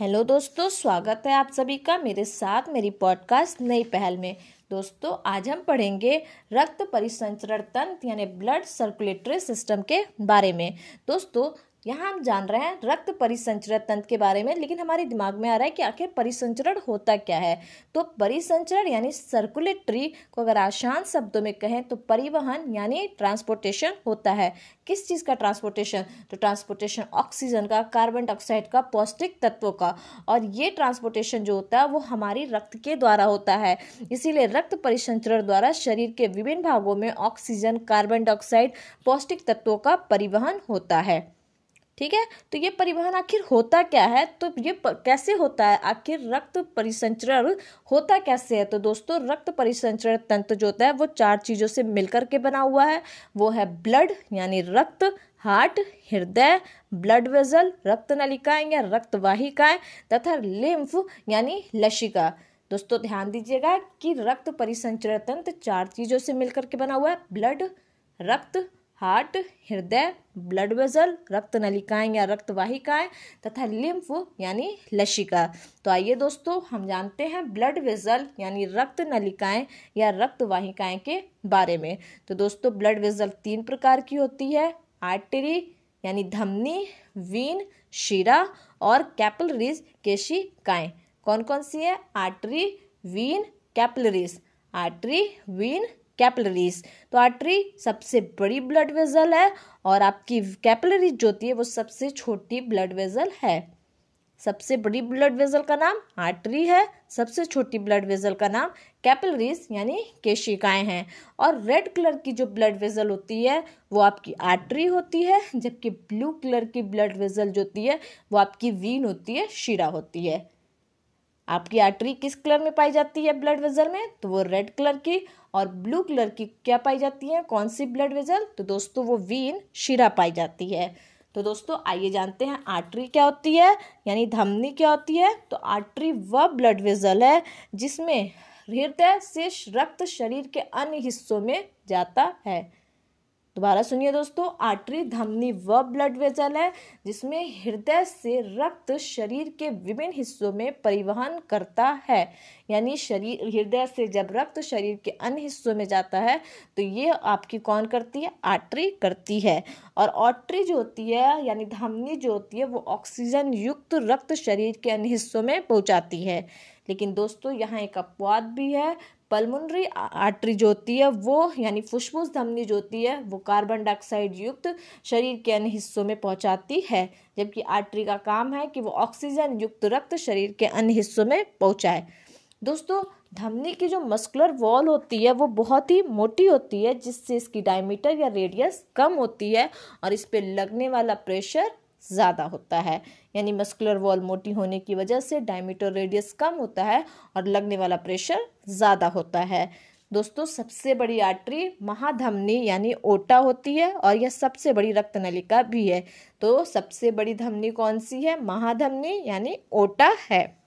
Hello दोस्तों, स्वागत है आप सभी का मेरे साथ मेरी पॉडकास्ट नई पहल में। दोस्तों, आज हम पढ़ेंगे रक्त परिसंचरण तंत्र यानी ब्लड सर्कुलेटरी सिस्टम के बारे में। दोस्तों यहाँ हम जान रहे हैं रक्त परिसंचरण तंत्र के बारे में, लेकिन हमारे दिमाग में आ रहा है कि आखिर परिसंचरण होता क्या है? तो परिसंचरण यानी सर्कुलेटरी को अगर आसान शब्दों में कहें तो परिवहन यानी ट्रांसपोर्टेशन होता है। किस चीज़ का ट्रांसपोर्टेशन तो ट्रांसपोर्टेशन ऑक्सीजन का कार्बन डाइऑक्साइड का, पौष्टिक तत्वों का। और ये ट्रांसपोर्टेशन जो होता है वो हमारी रक्त के द्वारा होता है। इसीलिए रक्त परिसंचरण द्वारा शरीर के विभिन्न भागों में ऑक्सीजन कार्बन डाइऑक्साइड पौष्टिक तत्वों का परिवहन होता है। ठीक है? तो ये परिवहन आखिर होता क्या है? तो ये कैसे होता है? आखिर रक्त परिसंचरण होता कैसे है? तो दोस्तों, रक्त परिसंचरण तंत्र जो होता है, वो चार चीज़ों से मिलकर के बना हुआ है। वो है ब्लड, यानी रक्त, हार्ट, हृदय, ब्लड वेजल रक्त नलिकाएँ या रक्त वाहिकाएँ, तथा लिम्फ, यानी लशिका। दोस्तों, ध्यान दीजिएगा कि रक्त परिसंचरण तंत्र चार चीज़ों से मिलकर के बना हुआ है। ब्लड, रक्त हार्ट, हृदय, ब्लड वेजल रक्त नलिकाएँ या रक्त वाहिकाएँ तथा लिम्फ यानी लशिका। तो आइए दोस्तों, हम जानते हैं ब्लड वेजल यानी रक्त नलिकाएँ या रक्त वाहिकाएँ के बारे में। तो दोस्तों, ब्लड वेजल तीन प्रकार की होती है, आर्टरी यानी धमनी, वीन, शिरा और कैपलरीज केशिकाएँ। कौन कौन सी है? Artery, vein, capillaries. Artery, vein capillaries. तो आर्टरी सबसे बड़ी ब्लड वेजल है और आपकी कैपलरीज जो होती है वो सबसे छोटी ब्लड वेजल है। सबसे बड़ी ब्लड वेजल का नाम आर्टरी है। सबसे छोटी ब्लड वेजल का नाम कैपलरीज यानी केशिकाएँ हैं। और रेड कलर की जो ब्लड वेजल होती है वो आपकी आर्टरी होती है, जबकि ब्लू कलर की ब्लड वेजल जो होती है वो आपकी वीन होती है, शीरा होती है। आपकी आर्टरी किस कलर में पाई जाती है ब्लड वेजल में? तो वो रेड कलर की और ब्लू कलर की क्या पाई जाती है? कौन सी ब्लड वेजल तो दोस्तों, वो वीन शिरा पाई जाती है। तो दोस्तों, आइए जानते हैं आर्टरी क्या होती है, यानी धमनी क्या होती है? तो आर्टरी वह ब्लड वेजल है जिसमें हृदय से रक्त शरीर के अन्य हिस्सों में जाता है। दोबारा सुनिए दोस्तों आर्टरी धमनी वह ब्लड वेजल है, जिसमें हृदय से रक्त शरीर के विभिन्न हिस्सों में परिवहन करता है। यानी शरीर, हृदय से जब रक्त शरीर के अन्य हिस्सों में जाता है तो ये आपकी कौन करती है? आर्टरी करती है। और ऑट्री जो होती है, यानी धमनी जो होती है, वो ऑक्सीजन युक्त रक्त शरीर के अन्य हिस्सों में पहुंचाती है। लेकिन दोस्तों, यहाँ एक अपवाद भी है। पल्मोनरी आर्टरी जो होती है, वो यानी फुसफुस धमनी जो होती है, वो कार्बन डाइऑक्साइड युक्त शरीर के अन्य हिस्सों में पहुंचाती है, जबकि आर्टरी का काम है कि वो ऑक्सीजन युक्त रक्त शरीर के अन्य हिस्सों में पहुँचाए। दोस्तों, धमनी की जो मस्कुलर वॉल होती है, वो बहुत ही मोटी होती है, जिससे इसकी डायमीटर या रेडियस कम होती है और इस पर लगने वाला प्रेशर ज़्यादा होता है। यानी मस्कुलर वॉल मोटी होने की वजह से डायमीटर रेडियस कम होता है और लगने वाला प्रेशर ज़्यादा होता है। दोस्तों, सबसे बड़ी आर्टरी महाधमनी यानी ओटा होती है और यह सबसे बड़ी रक्त नलिका भी है। तो सबसे बड़ी धमनी कौन सी है? महाधमनी यानी ओटा है।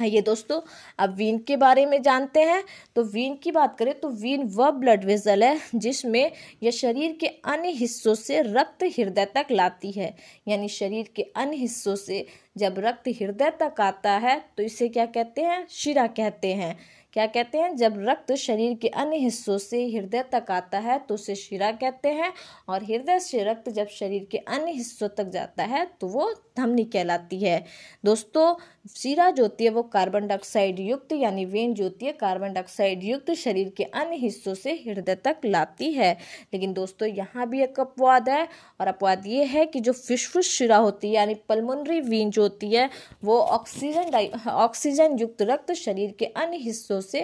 ये दोस्तों, अब वीन के बारे में जानते हैं। तो वीन की बात करें तो वीन वह ब्लड वेजल है जिसमें यह शरीर के अन्य हिस्सों से रक्त हृदय तक लाती है। यानी शरीर के अन्य हिस्सों से जब रक्त हृदय तक आता है तो इसे क्या कहते हैं? शिरा कहते हैं। क्या कहते हैं, जब रक्त शरीर के अन्य हिस्सों से हृदय तक आता है तो उसे शिरा कहते हैं, और हृदय से रक्त जब शरीर के अन्य हिस्सों तक जाता है तो वो धमनी कहलाती है। दोस्तों, शिरा जो होती है, वो कार्बन डाइऑक्साइड युक्त यानी वेन जो होती है कार्बन डाइऑक्साइड युक्त शरीर के अन्य हिस्सों से हृदय तक लाती है। लेकिन दोस्तों, यहाँ भी एक अपवाद है, और अपवाद ये है कि जो फिशफुस शिरा होती है, यानी पल्मोनरी वीन जो होती है, वो ऑक्सीजन ऑक्सीजन युक्त रक्त शरीर के अन्य हिस्सों से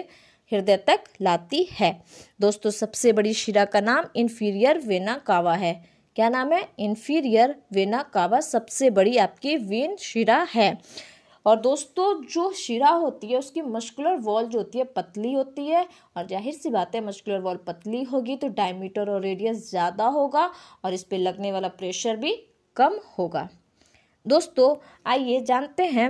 हृदय तक लाती है। दोस्तों, सबसे बड़ी शिरा का नाम इन्फीरियर वेना कावा है। क्या नाम है? इन्फीरियर वेना कावा सबसे बड़ी आपकी वेन शिरा है। और दोस्तों, जो शिरा होती है, उसकी मस्कुलर वॉल जो होती है, पतली होती है। और ज़ाहिर सी बात है मस्कुलर वॉल पतली होगी तो डायमीटर और रेडियस ज़्यादा होगा और इस पर लगने वाला प्रेशर भी कम होगा। दोस्तों, आइए जानते हैं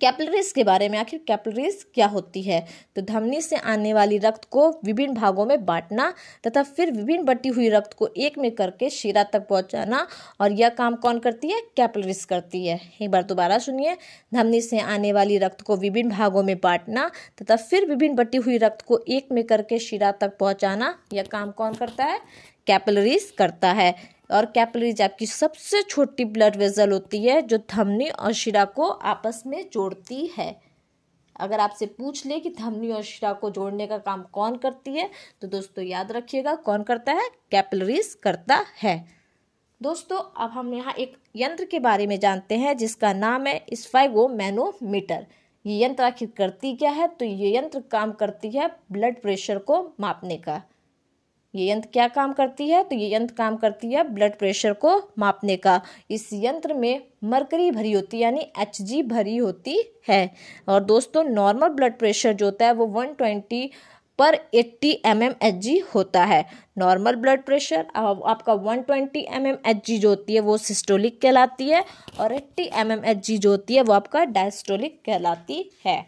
कैपिलरीज के बारे में, आखिर कैपिलरीज क्या होती है? तो धमनी से आने वाली रक्त को विभिन्न भागों में बांटना तथा फिर विभिन्न बटी हुई रक्त को एक में करके शिरा तक पहुंचाना, और यह काम कौन करती है? कैपिलरीज करती है। एक बार दोबारा सुनिए। धमनी से आने वाली रक्त को विभिन्न भागों में बांटना तथा फिर विभिन्न बटी हुई रक्त को एक में करके शिरा तक पहुँचाना, यह काम कौन करता है? कैपिलरीज करता है। और कैपिलरीज आपकी सबसे छोटी ब्लड वेजल होती है, जो धमनी और शिरा को आपस में जोड़ती है। अगर आपसे पूछ ले कि धमनी और शिरा को जोड़ने का काम कौन करती है तो दोस्तों याद रखिएगा, कौन करता है? कैपिलरीज करता है। दोस्तों, अब हम यहाँ एक यंत्र के बारे में जानते हैं, जिसका नाम है स्फाइगो मैनोमीटर ये यंत्र आखिर करती क्या है? तो ये यंत्र काम करती है ब्लड प्रेशर को मापने का। ये यंत्र क्या काम करती है? तो ये यंत्र काम करती है ब्लड प्रेशर को मापने का। इस यंत्र में मरकरी भरी होती है, यानी एचजी भरी होती है। और दोस्तों नॉर्मल ब्लड प्रेशर जो होता है वो 120 पर 80 एम एम एच जी होता है। नॉर्मल ब्लड प्रेशर आपका 120 एम एम एच जी जो होती है वो सिस्टोलिक कहलाती है और 80 एम एम एच जी जो होती है वो आपका डायस्टोलिक कहलाती है।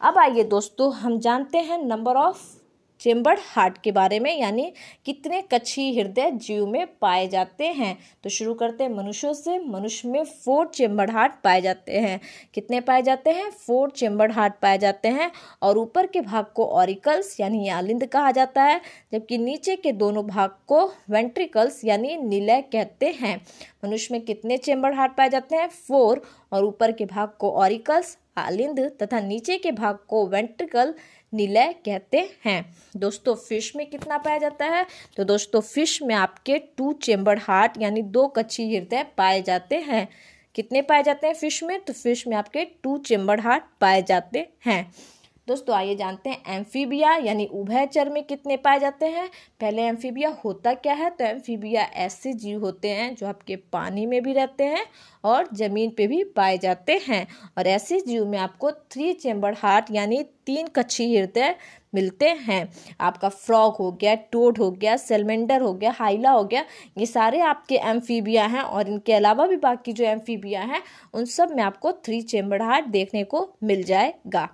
अब आइए दोस्तों, हम जानते हैं नंबर ऑफ़ चेम्बर्ड हार्ट के बारे में, यानी कितने कच्छी हृदय जीव में पाए जाते हैं। तो शुरू करते हैं मनुष्यों से। मनुष्य में फोर चेम्बर्ड हार्ट पाए जाते हैं। कितने पाए जाते हैं? फोर चेम्बर्ड हार्ट पाए जाते हैं और ऊपर के भाग को ऑरिकल्स यानी आलिंद कहा जाता है, जबकि नीचे के दोनों भाग को वेंट्रिकल्स यानी निलय कहते हैं। मनुष्य में कितने चेम्बर्ड हार्ट पाए जाते हैं? फोर। और ऊपर के भाग को ऑरिकल्स आलिंद तथा नीचे के भाग को वेंट्रिकल निलय कहते हैं। दोस्तों फ़िश में कितना पाया जाता है? तो दोस्तों फ़िश में आपके टू चेम्बर हार्ट यानी दो कच्ची हृदय पाए जाते हैं। कितने पाए जाते हैं फ़िश में? तो फ़िश में आपके टू चेम्बर हार्ट पाए जाते हैं। दोस्तों, आइए जानते हैं एम्फीबिया, यानी उभयचर में कितने पाए जाते हैं? पहले एम्फीबिया होता क्या है? तो एम्फीबिया ऐसे जीव होते हैं जो आपके पानी में भी रहते हैं और ज़मीन पे भी पाए जाते हैं। और ऐसे जीव में आपको थ्री चेम्बर हार्ट, यानी तीन कच्छी हृदय मिलते हैं। आपका फ्रॉग हो गया, टोड हो गया, सेलमेंडर हो गया, हाइला हो गया, ये सारे आपके एम्फीबिया हैं और इनके अलावा भी बाकी जो एम्फीबिया हैं, उन सब में आपको थ्री चेम्बर हार्ट देखने को मिल जाएगा।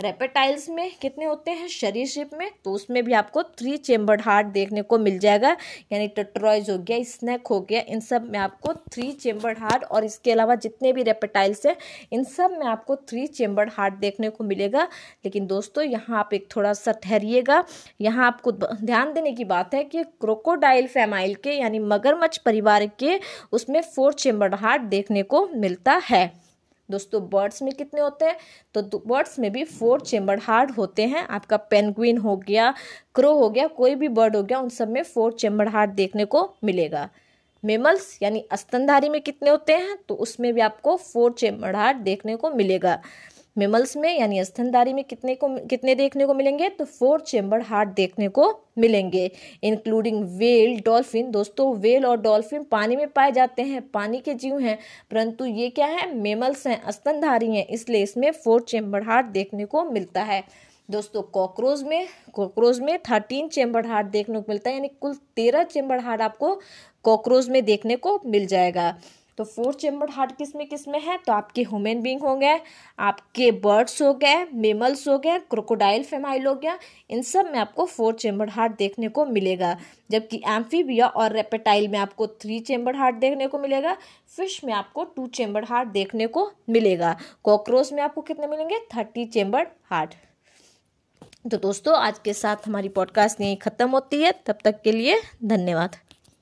रेपेटाइल्स में कितने होते हैं? शरीर शिप में? तो उसमें भी आपको थ्री चेम्बर्ड हार्ट देखने को मिल जाएगा। यानी टट्रॉयज हो गया स्नैक हो गया, इन सब में आपको थ्री चेम्बर्ड हार्ट और इसके अलावा जितने भी रेपेटाइल्स हैं, इन सब में आपको थ्री चेम्बर्ड हार्ट देखने को मिलेगा। लेकिन दोस्तों, यहाँ आप एक थोड़ा सा ठहरिएगा। यहाँ आपको ध्यान देने की बात है कि क्रोकोडाइल फैमाइल के, यानी मगरमच्छ परिवार के, उसमें फोर चेम्बर्ड हार्ट देखने को मिलता है। दोस्तों बर्ड्स में कितने होते हैं? तो बर्ड्स में भी फोर चेम्बर हार्ड होते हैं। आपका पेनग्विन हो गया क्रो हो गया, कोई भी बर्ड हो गया, उन सब में फोर चेम्बर हार्ड देखने को मिलेगा। मेमल्स यानी अस्तनधारी में कितने होते हैं? तो उसमें भी आपको फोर चेम्बर हार्ट देखने को मिलेगा। मेमल्स में, यानी स्तनधारी में कितने को, कितने देखने को मिलेंगे? तो फोर चेम्बर हार्ट देखने को मिलेंगे इंक्लूडिंग वेल डॉल्फिन दोस्तों वेल और डॉल्फिन पानी में पाए जाते हैं, पानी के जीव हैं, परंतु ये क्या है? मेमल्स हैं, स्तनधारी हैं, इसलिए इसमें फोर चेम्बर हार्ट देखने को मिलता है। दोस्तों कॉकरोच में कॉकरोच में थर्टीन चेम्बर हार्ट देखने को मिलता है, यानी कुल तेरह चेम्बर हार्ट आपको कॉकरोच में देखने को मिल जाएगा। तो फोर चेम्बर हार्ट किसमें किसमें है? तो आपके ह्यूमन बींग हो गए, आपके बर्ड्स हो गए मेमल्स हो गए क्रोकोडाइल फेमाइल हो गया। इन सब में आपको फोर चेम्बर हार्ट देखने को मिलेगा। जबकि एम्फीबिया और रेपेटाइल में आपको थ्री चेम्बर हार्ट देखने को मिलेगा। फ़िश में आपको टू चेम्बर हार्ट देखने को मिलेगा। कॉकरोच में आपको कितने मिलेंगे? थर्टी चेम्बर हार्ट तो दोस्तों, आज के साथ हमारी पॉडकास्ट यहीं ख़त्म होती है। तब तक के लिए धन्यवाद।